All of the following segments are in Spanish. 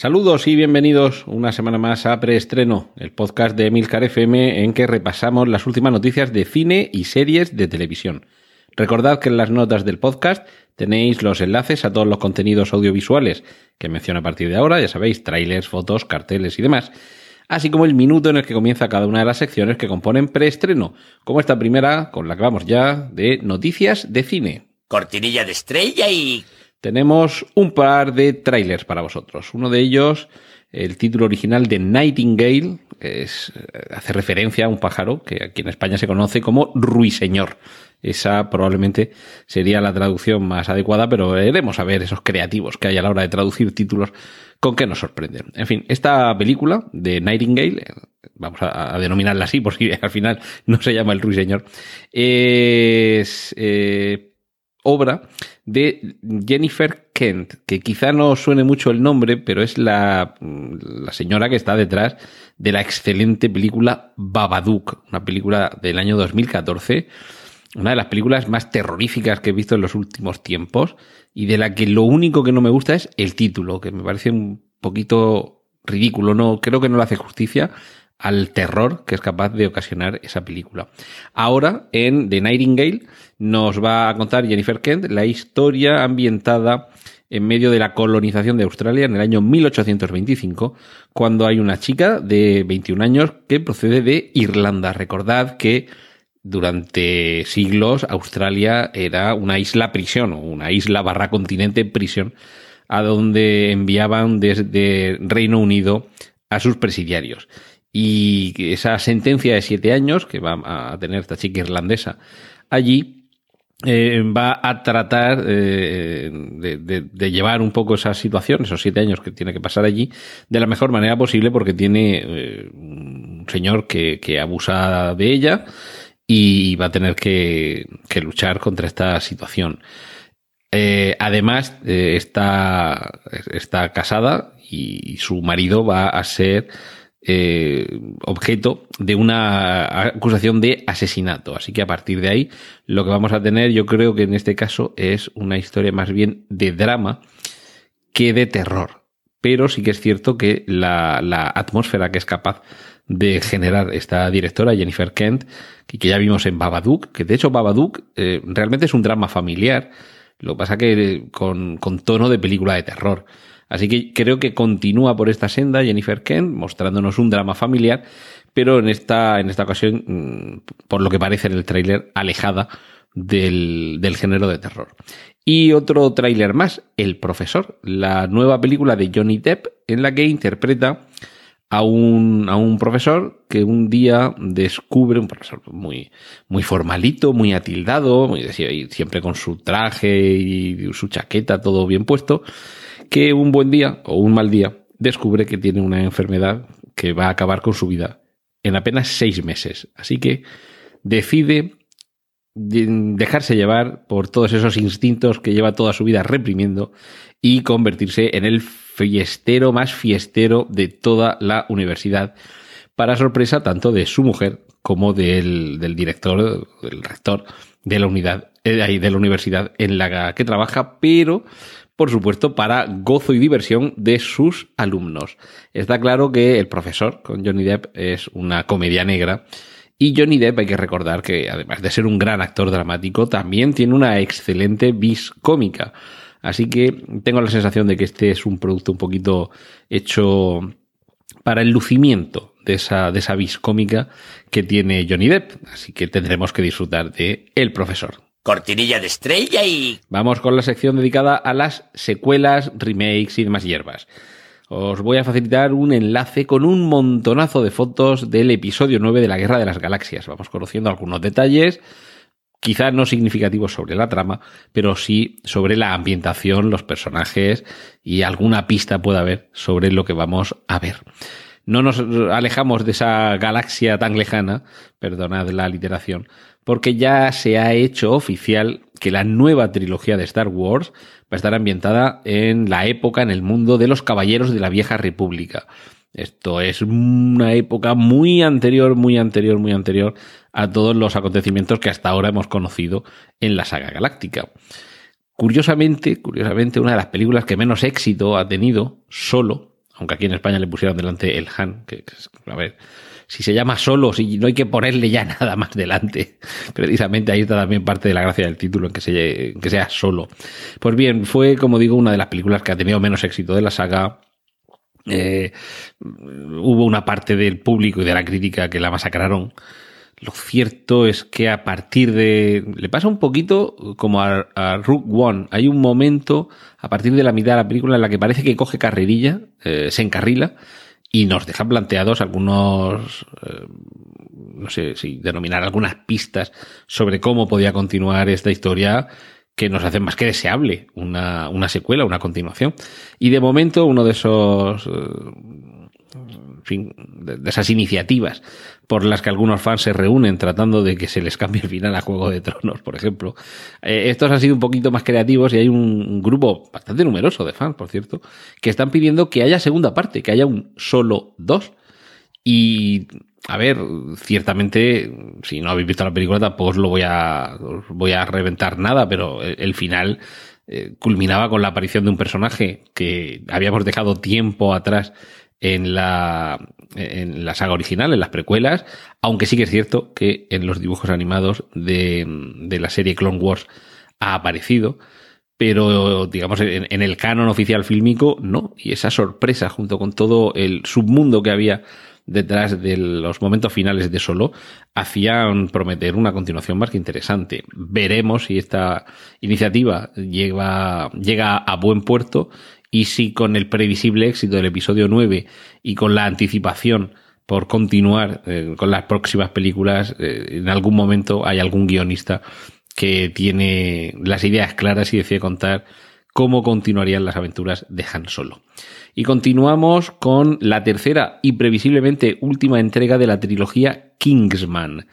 Saludos y bienvenidos una semana más a Preestreno, el podcast de Emilcar FM en que repasamos las últimas noticias de cine y series de televisión. Recordad que en las notas del podcast tenéis los enlaces a todos los contenidos audiovisuales que menciono a partir de ahora, ya sabéis, trailers, fotos, carteles y demás, así como el minuto en el que comienza cada una de las secciones que componen preestreno, como esta primera, con la que vamos ya, de noticias de cine. Cortinilla de estrella y... Tenemos un par de trailers para vosotros. Uno de ellos, el título original de Nightingale, que es, hace referencia a un pájaro que aquí en España se conoce como ruiseñor. Esa probablemente sería la traducción más adecuada, pero veremos a ver esos creativos que hay a la hora de traducir títulos con qué nos sorprenden. En fin, esta película de Nightingale, vamos a, a denominarla así por si al final no se llama el ruiseñor, es eh, obra de Jennifer Kent, que quizá no suene mucho el nombre, pero es la, la señora que está detrás de la excelente película Babadook, una película del año 2014 una de las películas más terroríficas que he visto en los últimos tiempos y de la que lo único que no me gusta es el título, que me parece un poquito ridículo, no creo que no le hace justicia al terror que es capaz de ocasionar esa película. Ahora en The Nightingale nos va a contar Jennifer Kent la historia ambientada en medio de la colonización de Australia en el año 1825, cuando hay una chica de 21 años que procede de Irlanda. Recordad que durante siglos Australia era una isla prisión una isla barra continente prisión a donde enviaban desde Reino Unido a sus presidiarios. Y esa sentencia de siete años que va a tener esta chica irlandesa allí eh, va a tratar eh, de, llevar un poco esa situación, esos siete años que tiene que pasar allí, de la mejor manera posible porque tiene eh, un señor que, abusa de ella y va a tener que, que luchar contra esta situación. Además, está, está casada y su marido va a ser eh, objeto de una acusación de asesinato. Así que a partir de ahí, lo que vamos a tener, yo creo que en este caso es una historia más bien de drama que de terror. Pero sí que es cierto que la, atmósfera que es capaz de generar esta directora, Jennifer Kent, que, que ya vimos en Babadook, que de hecho Babadook eh, realmente es un drama familiar, lo que pasa que eh, con tono de película de terror. Así que creo que continúa por esta senda Jennifer Kent, mostrándonos un drama familiar, pero en esta, en esta ocasión, mm, por lo que parece en el tráiler, alejada del, del género de terror. Y otro tráiler más, El Profesor, la nueva película de Johnny Depp, en la que interpreta a un, a un profesor que un día descubre, un profesor muy, muy formalito, muy atildado, muy, siempre con su traje y su chaqueta, todo bien puesto, que un buen día o un mal día descubre que tiene una enfermedad que va a acabar con su vida en apenas seis meses. Así que decide dejarse llevar por todos esos instintos que lleva toda su vida reprimiendo y convertirse en el fiestero más fiestero de toda la universidad, para sorpresa tanto de su mujer como del, del director, del rector de la unidad, eh, de la universidad en la que trabaja, pero por supuesto, para gozo y diversión de sus alumnos. Está claro que el profesor con Johnny Depp es una comedia negra. Y Johnny Depp hay que recordar que, además de ser un gran actor dramático, también tiene una excelente vis cómica. Así que tengo la sensación de que este es un producto un poquito hecho para el lucimiento de esa, de esa vis cómica que tiene Johnny Depp. Así que tendremos que disfrutar de El Profesor. Cortinilla de estrella y... Vamos con la sección dedicada a las secuelas, remakes y demás hierbas. Os voy a facilitar un enlace con un montonazo de fotos del episodio 9 de la Guerra de las Galaxias. Vamos conociendo algunos detalles, quizá no significativos sobre la trama, pero sí sobre la ambientación, los personajes y alguna pista pueda haber sobre lo que vamos a ver. No nos alejamos de esa galaxia tan lejana, perdonad la literación, porque ya se ha hecho oficial que la nueva trilogía de Star Wars va a estar ambientada en la época, en el mundo de los caballeros de la vieja república. Esto es una época muy anterior, muy anterior, muy anterior a todos los acontecimientos que hasta ahora hemos conocido en la saga galáctica. Curiosamente, curiosamente, una de las películas que menos éxito ha tenido, solo, aunque aquí en España le pusieron delante el Han, que, a ver, si se llama solo, si no hay que ponerle ya nada más delante. Precisamente ahí está también parte de la gracia del título, en que, se, que sea solo. Pues bien, fue, como digo, una de las películas que ha tenido menos éxito de la saga. Eh, hubo una parte del público y de la crítica que la masacraron. Lo cierto es que a partir de... Le pasa un poquito como a, Rook One. Hay un momento, a partir de la mitad de la película, en la que parece que coge carrerilla, eh, se encarrila, y nos deja planteados algunos, eh, no sé si denominar algunas pistas sobre cómo podía continuar esta historia que nos hacen más que deseable una, una secuela, una continuación. Y de momento uno de esos... Eh, de, esas iniciativas por las que algunos fans se reúnen tratando de que se les cambie el final a Juego de Tronos, por ejemplo. Eh, estos han sido un poquito más creativos y hay un, grupo bastante numeroso de fans, por cierto, que están pidiendo que haya segunda parte, que haya un solo dos. Y a ver, ciertamente, si no habéis visto la película, tampoco os lo voy a, voy a reventar nada, pero el, final eh, culminaba con la aparición de un personaje que habíamos dejado tiempo atrás en la, en la saga original, en las precuelas, aunque sí que es cierto que en los dibujos animados de, de la serie Clone Wars ha aparecido, pero digamos en, en, el canon oficial fílmico no, y esa sorpresa junto con todo el submundo que había detrás de los momentos finales de Solo hacían prometer una continuación más que interesante. Veremos si esta iniciativa llega, llega a buen puerto y si con el previsible éxito del episodio 9 y con la anticipación por continuar eh, con las próximas películas, eh, en algún momento hay algún guionista que tiene las ideas claras y decide contar cómo continuarían las aventuras de Han Solo. Y continuamos con la tercera y previsiblemente última entrega de la trilogía Kingsman.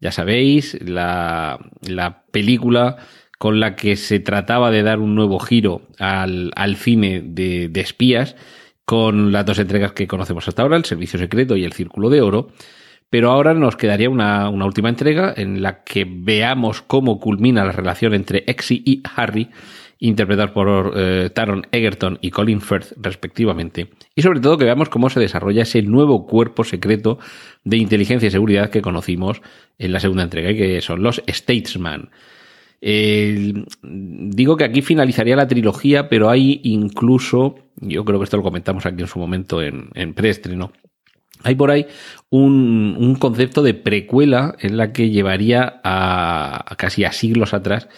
Ya sabéis, la, la película con la que se trataba de dar un nuevo giro al, al cine de, de, espías, con las dos entregas que conocemos hasta ahora, El Servicio Secreto y El Círculo de Oro. Pero ahora nos quedaría una, una última entrega en la que veamos cómo culmina la relación entre Exy y Harry, interpretados por eh, Taron Egerton y Colin Firth, respectivamente. Y sobre todo que veamos cómo se desarrolla ese nuevo cuerpo secreto de inteligencia y seguridad que conocimos en la segunda entrega, que son los Statesman digo que aquí finalizaría la trilogía, pero hay incluso, yo creo que esto lo comentamos aquí en su momento en, en preestreno, hay por ahí un, concepto de precuela en la que llevaría a, casi a siglos atrás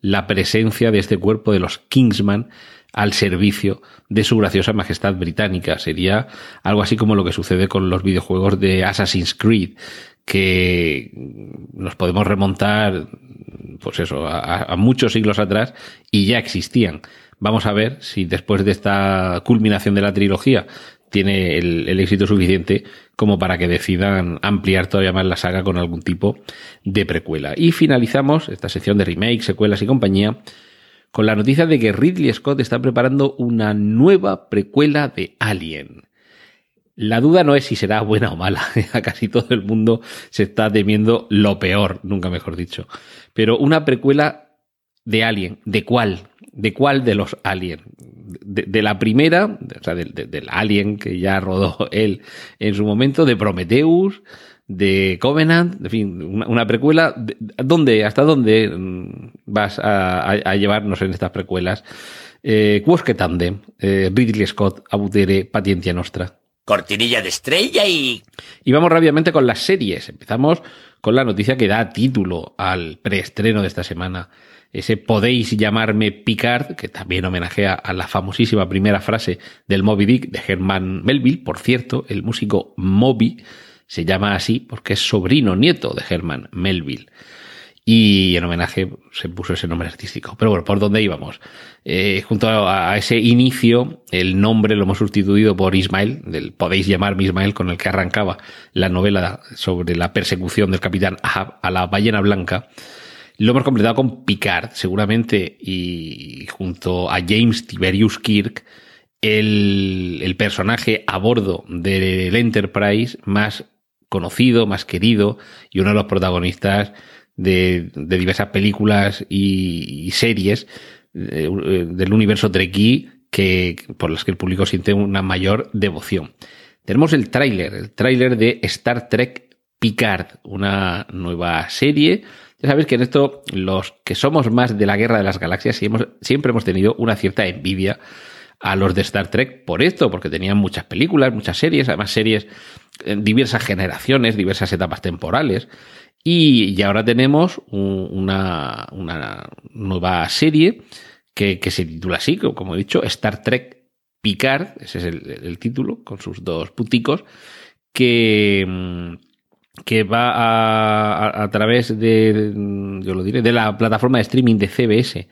la presencia de este cuerpo de los Kingsman al servicio de su graciosa majestad británica. Sería algo así como lo que sucede con los videojuegos de Assassin's Creed, que nos podemos remontar pues eso, a, muchos siglos atrás y ya existían. Vamos a ver si después de esta culminación de la trilogía tiene el, el, éxito suficiente como para que decidan ampliar todavía más la saga con algún tipo de precuela. Y finalizamos esta sección de remake, secuelas y compañía con la noticia de que Ridley Scott está preparando una nueva precuela de Alien. La duda no es si será buena o mala. Casi todo el mundo se está temiendo lo peor, nunca mejor dicho. Pero una precuela de Alien. ¿De cuál? ¿De cuál de los Alien? De, la primera, o sea, del, de, del Alien que ya rodó él en su momento, de Prometheus, de Covenant, en fin, una, una precuela. ¿Dónde, hasta dónde vas a, a, a llevarnos en estas precuelas? Eh, Quosque Tandem, eh, Ridley Scott, Abutere, Patiencia Nostra. Cortinilla de estrella y... Y vamos rápidamente con las series. Empezamos con la noticia que da título al preestreno de esta semana. Ese podéis llamarme Picard, que también homenajea a la famosísima primera frase del Moby Dick de Herman Melville. Por cierto, el músico Moby se llama así porque es sobrino nieto de Herman Melville. y en homenaje se puso ese nombre artístico. Pero bueno, ¿por dónde íbamos? Eh, junto a, ese inicio, el nombre lo hemos sustituido por Ismael, del podéis llamarme Ismael, con el que arrancaba la novela sobre la persecución del capitán Ahab a la ballena blanca. Lo hemos completado con Picard, seguramente, y junto a James Tiberius Kirk, el, el personaje a bordo del Enterprise más conocido, más querido y uno de los protagonistas de, diversas películas y, series eh, del universo Trekkie que, por las que el público siente una mayor devoción. Tenemos el tráiler, el tráiler de Star Trek Picard, una nueva serie. Ya sabéis que en esto los que somos más de la guerra de las galaxias siempre hemos tenido una cierta envidia a los de Star Trek por esto, porque tenían muchas películas, muchas series, además series en diversas generaciones, diversas etapas temporales. Y, ahora tenemos una, nueva serie que, se titula así, como he dicho, Star Trek Picard, ese es el, título, con sus dos puticos, que, que va a, a, través de, yo lo diré, de la plataforma de streaming de CBS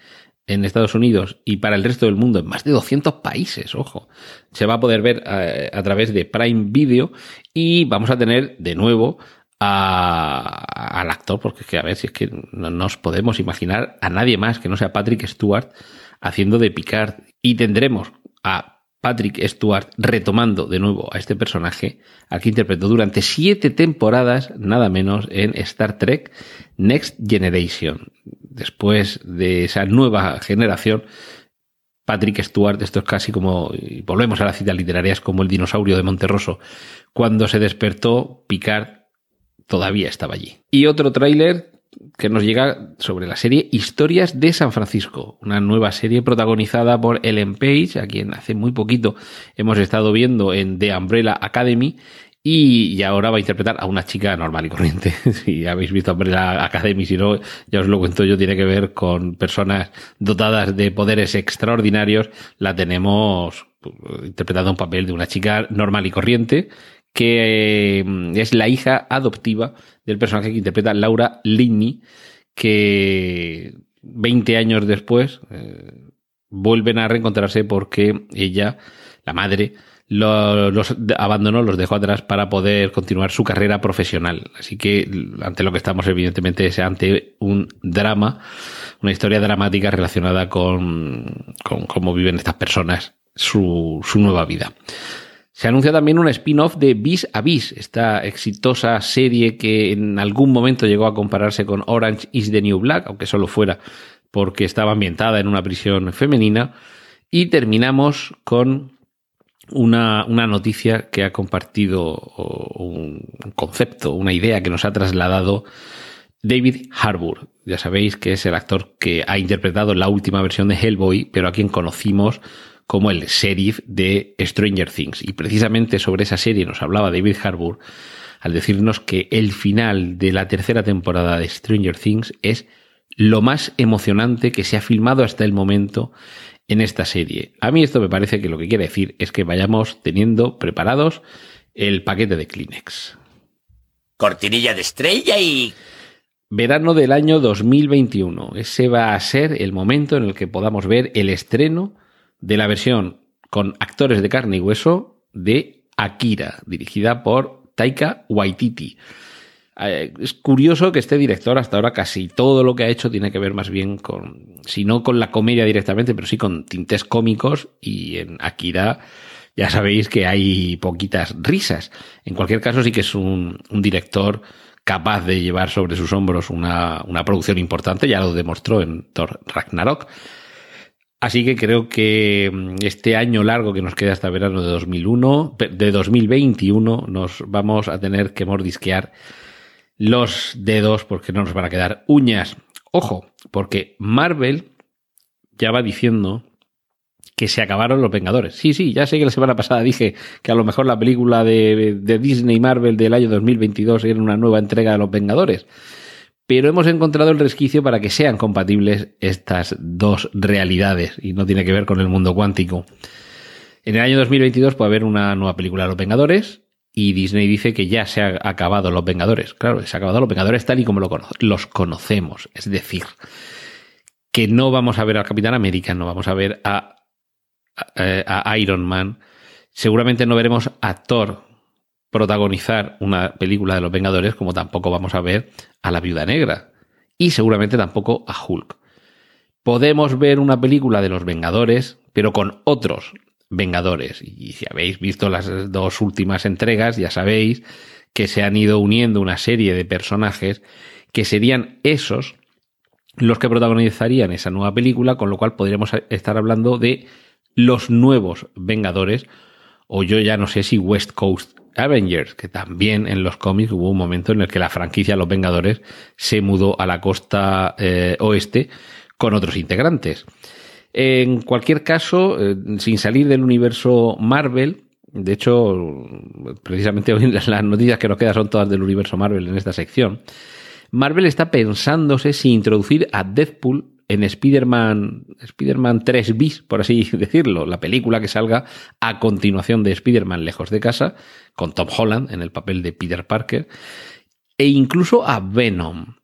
en Estados Unidos y para el resto del mundo en más de 200 países, ojo. Se va a poder ver eh, a, través de Prime Video y vamos a tener de nuevo al actor, porque es que a ver si es que no nos podemos imaginar a nadie más que no sea Patrick Stewart haciendo de Picard y tendremos a Patrick Stewart retomando de nuevo a este personaje al que interpretó durante siete temporadas, nada menos, en Star Trek Next Generation después de esa nueva generación, Patrick Stewart, esto es casi como, y volvemos a la cita literaria, es como el dinosaurio de Monterroso. Cuando se despertó, Picard todavía estaba allí. Y otro tráiler que nos llega sobre la serie Historias de San Francisco, una nueva serie protagonizada por Ellen Page, a quien hace muy poquito hemos estado viendo en The Umbrella Academy y, ahora va a interpretar a una chica normal y corriente. si habéis visto la Academy, si no, ya os lo cuento yo, tiene que ver con personas dotadas de poderes extraordinarios. La tenemos pues, interpretando un papel de una chica normal y corriente que mm, es la hija adoptiva del personaje que interpreta Laura Linney, que 20 años después eh, vuelven a reencontrarse porque ella, la madre, los abandonó, los dejó atrás para poder continuar su carrera profesional. Así que ante lo que estamos evidentemente es ante un drama, una historia dramática relacionada con, con cómo viven estas personas su, su nueva vida. Se anuncia también un spin-off de Vis a Vis, esta exitosa serie que en algún momento llegó a compararse con Orange is the New Black, aunque solo fuera porque estaba ambientada en una prisión femenina. Y terminamos con una, una, noticia que ha compartido un concepto, una idea que nos ha trasladado David Harbour. Ya sabéis que es el actor que ha interpretado la última versión de Hellboy, pero a quien conocimos como el sheriff de Stranger Things. Y precisamente sobre esa serie nos hablaba David Harbour al decirnos que el final de la tercera temporada de Stranger Things es lo más emocionante que se ha filmado hasta el momento en esta serie. A mí esto me parece que lo que quiere decir es que vayamos teniendo preparados el paquete de Kleenex. Cortinilla de estrella y... Verano del año 2021. Ese va a ser el momento en el que podamos ver el estreno de la versión con actores de carne y hueso de Akira, dirigida por Taika Waititi. Eh, es curioso que este director hasta ahora casi todo lo que ha hecho tiene que ver más bien con, si no con la comedia directamente, pero sí con tintes cómicos y en Akira ya sabéis que hay poquitas risas. En cualquier caso sí que es un, director capaz de llevar sobre sus hombros una, una producción importante, ya lo demostró en Thor Ragnarok. Así que creo que mm, este año largo que nos queda hasta verano de 2001, de 2021, nos vamos a tener que mordisquear los dedos porque no nos van a quedar uñas. Ojo, porque Marvel ya va diciendo que se acabaron los Vengadores. Sí, sí, ya sé que la semana pasada dije que a lo mejor la película de, de Disney Marvel del año 2022 era una nueva entrega de los Vengadores. Pero hemos encontrado el resquicio para que sean compatibles estas dos realidades y no tiene que ver con el mundo cuántico. En el año 2022 puede haber una nueva película de los Vengadores y Disney dice que ya se han acabado los Vengadores. Claro, se han acabado los Vengadores tal y como los conocemos. Es decir, que no vamos a ver al Capitán América, no vamos a ver a, a, Iron Man. Seguramente no veremos a Thor protagonizar una película de los Vengadores, como tampoco vamos a ver a la Viuda Negra. Y seguramente tampoco a Hulk. Podemos ver una película de los Vengadores, pero con otros Vengadores. Y si habéis visto las dos últimas entregas, ya sabéis que se han ido uniendo una serie de personajes que serían esos los que protagonizarían esa nueva película, con lo cual podríamos estar hablando de los nuevos Vengadores, o yo ya no sé si West Coast Avengers, que también en los cómics hubo un momento en el que la franquicia Los Vengadores se mudó a la costa eh, oeste con otros integrantes. En cualquier caso, eh, sin salir del universo Marvel, de hecho, precisamente hoy las noticias que nos quedan son todas del universo Marvel en esta sección. Marvel está pensándose si introducir a Deadpool en Spider-Man Spider 3 bis, por así decirlo, la película que salga a continuación de Spider-Man lejos de casa, con Tom Holland en el papel de Peter Parker, e incluso a Venom.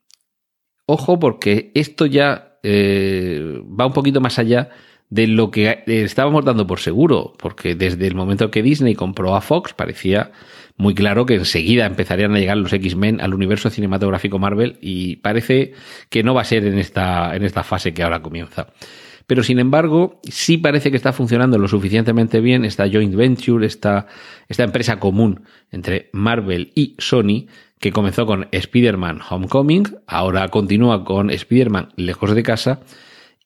Ojo porque esto ya eh, va un poquito más allá de lo que eh, estábamos dando por seguro, porque desde el momento que Disney compró a Fox parecía muy claro que enseguida empezarían a llegar los X-Men al universo cinematográfico Marvel y parece que no va a ser en esta, en esta fase que ahora comienza. Pero sin embargo, sí parece que está funcionando lo suficientemente bien esta joint venture, esta, esta empresa común entre Marvel y Sony, que comenzó con Spider-Man Homecoming, ahora continúa con Spider-Man Lejos de Casa,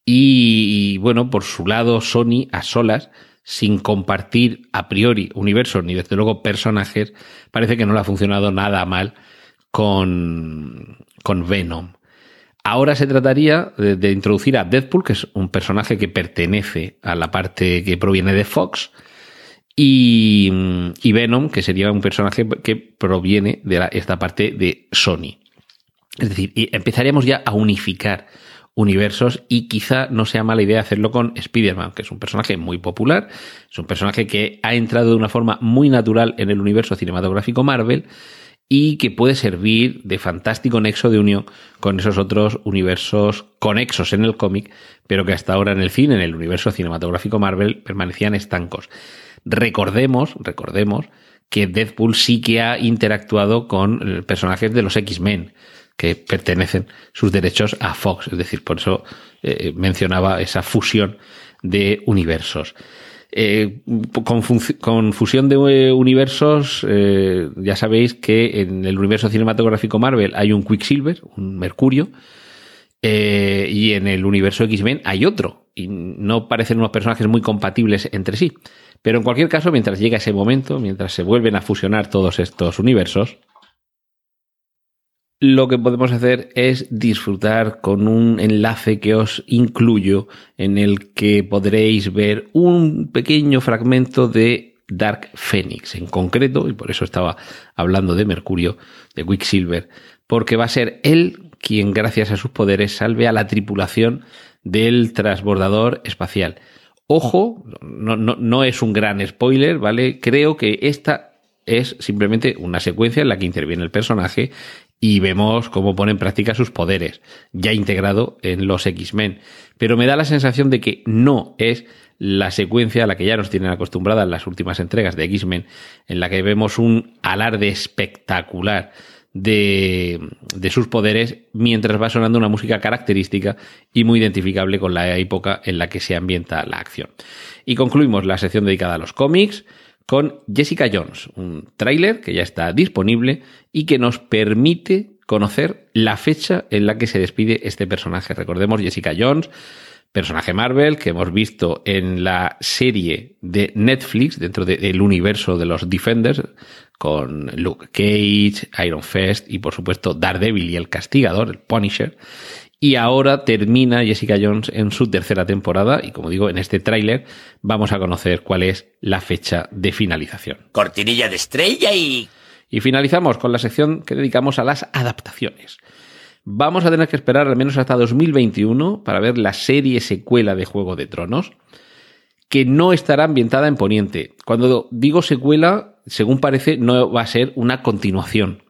y, bueno, por su lado, Sony a solas, sin compartir a priori universos ni desde luego personajes, parece que no le ha funcionado nada mal con, con Venom. Ahora se trataría de, de, introducir a Deadpool, que es un personaje que pertenece a la parte que proviene de Fox, y, Venom, que sería un personaje que proviene de esta parte de Sony. Es decir, empezaríamos ya a unificar universos y quizá no sea mala idea hacerlo con Spider-Man, que es un personaje muy popular, es un personaje que ha entrado de una forma muy natural en el universo cinematográfico Marvel y que puede servir de fantástico nexo de unión con esos otros universos conexos en el cómic, pero que hasta ahora en el cine, en el universo cinematográfico Marvel, permanecían estancos. Recordemos, recordemos que Deadpool sí que ha interactuado con personajes de los X-Men, que pertenecen sus derechos a Fox. Es decir, por eso eh, mencionaba esa fusión de universos. Eh, con, fusión de eh, universos, ya sabéis que en el universo cinematográfico Marvel hay un Quicksilver, un Mercurio, y en el universo X-Men hay otro, y no parecen unos personajes muy compatibles entre sí. Pero en cualquier caso, mientras llega ese momento, mientras se vuelven a fusionar todos estos universos, lo que podemos hacer es disfrutar con un enlace que os incluyo en el que podréis ver un pequeño fragmento de Dark Phoenix en concreto, y por eso estaba hablando de Mercurio, de Quicksilver, porque va a ser él quien gracias a sus poderes salve a la tripulación del transbordador espacial. Ojo, no, no, no es un gran spoiler, ¿vale? Creo que esta es simplemente una secuencia en la que interviene el personaje y vemos cómo pone en práctica sus poderes, ya integrado en los X-Men. Pero me da la sensación de que no es la secuencia a la que ya nos tienen acostumbrada en las últimas entregas de X-Men, en la que vemos un alarde espectacular de, de, sus poderes mientras va sonando una música característica y muy identificable con la época en la que se ambienta la acción. Y concluimos la sección dedicada a los cómics con Jessica Jones, un tráiler que ya está disponible y que nos permite conocer la fecha en la que se despide este personaje. Recordemos Jessica Jones, personaje Marvel que hemos visto en la serie de Netflix dentro del universo de los Defenders con Luke Cage, Iron Fist y por supuesto Daredevil y el castigador, el Punisher. Y ahora termina Jessica Jones en su tercera temporada y como digo, en este tráiler vamos a conocer cuál es la fecha de finalización. Cortinilla de estrella y... Y finalizamos con la sección que dedicamos a las adaptaciones. Vamos a tener que esperar al menos hasta 2021 para ver la serie secuela de Juego de Tronos, que no estará ambientada en Poniente. Cuando digo secuela, según parece, no va a ser una continuación.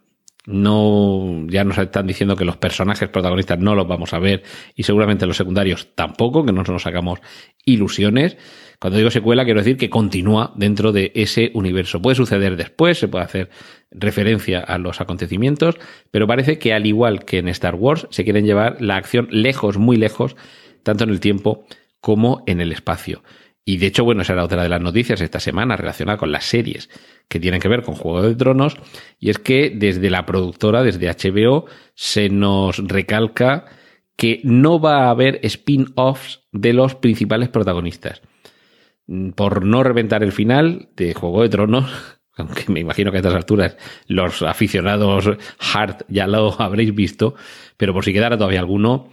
No, ya nos están diciendo que los personajes protagonistas no los vamos a ver y seguramente los secundarios tampoco, que no nos hagamos ilusiones. Cuando digo secuela, quiero decir que continúa dentro de ese universo. Puede suceder después, se puede hacer referencia a los acontecimientos, pero parece que al igual que en Star Wars, se quieren llevar la acción lejos, muy lejos, tanto en el tiempo como en el espacio. Y de hecho, bueno, esa era otra de las noticias esta semana relacionada con las series que tienen que ver con Juego de Tronos, y es que desde la productora, desde HBO, se nos recalca que no va a haber spin-offs de los principales protagonistas. Por no reventar el final de Juego de Tronos, aunque me imagino que a estas alturas los aficionados hard ya lo habréis visto, pero por si quedara todavía alguno,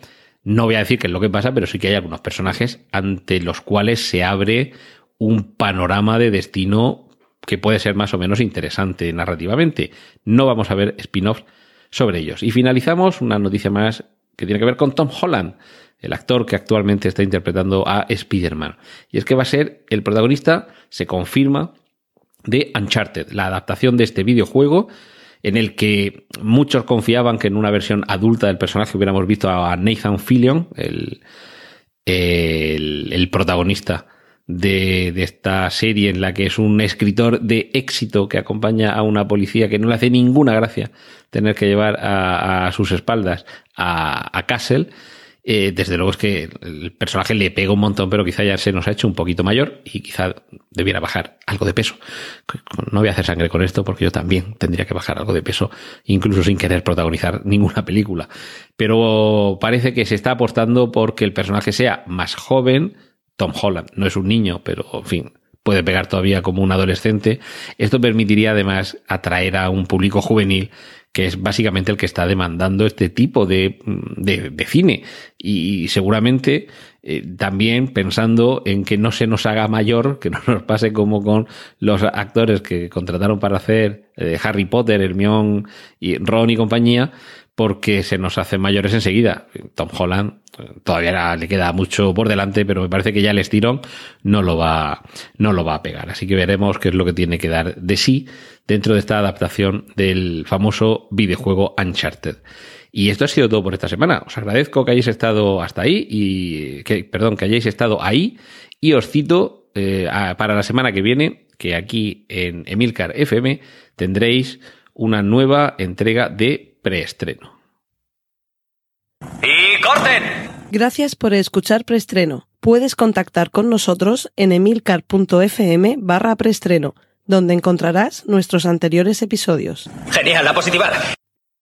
no voy a decir qué es lo que pasa, pero sí que hay algunos personajes ante los cuales se abre un panorama de destino que puede ser más o menos interesante narrativamente. No vamos a ver spin-offs sobre ellos. Y finalizamos una noticia más que tiene que ver con Tom Holland, el actor que actualmente está interpretando a Spider-Man. Y es que va a ser el protagonista, se confirma, de Uncharted, la adaptación de este videojuego en el que muchos confiaban que en una versión adulta del personaje hubiéramos visto a Nathan Fillion, el, el, protagonista de, esta serie en la que es un escritor de éxito que acompaña a una policía que no le hace ninguna gracia tener que llevar a, sus espaldas a, a Castle eh, desde luego es que el personaje le pega un montón, pero quizá ya se nos ha hecho un poquito mayor y quizá debiera bajar algo de peso. No voy a hacer sangre con esto porque yo también tendría que bajar algo de peso, incluso sin querer protagonizar ninguna película. Pero parece que se está apostando porque el personaje sea más joven. Tom Holland no es un niño, pero en fin, puede pegar todavía como un adolescente. Esto permitiría además atraer a un público juvenil que es básicamente el que está demandando este tipo de, de, cine. Y seguramente eh, también pensando en que no se nos haga mayor, que no nos pase como con los actores que contrataron para hacer eh, Harry Potter, Hermione y Ron y compañía, porque se nos hacen mayores enseguida. Tom Holland eh, todavía le queda mucho por delante, pero me parece que ya el estirón no lo va, no lo va a pegar. Así que veremos qué es lo que tiene que dar de sí dentro de esta adaptación del famoso videojuego Uncharted. Y esto ha sido todo por esta semana. Os agradezco que hayáis estado hasta ahí y que, perdón, que hayáis estado ahí y os cito eh, para la semana que viene que aquí en Emilcar FM tendréis una nueva entrega de preestreno. ¡Y corten! Gracias por escuchar preestreno. Puedes contactar con nosotros en emilcar.fm barra preestreno donde encontrarás nuestros anteriores episodios. Genial, la positiva.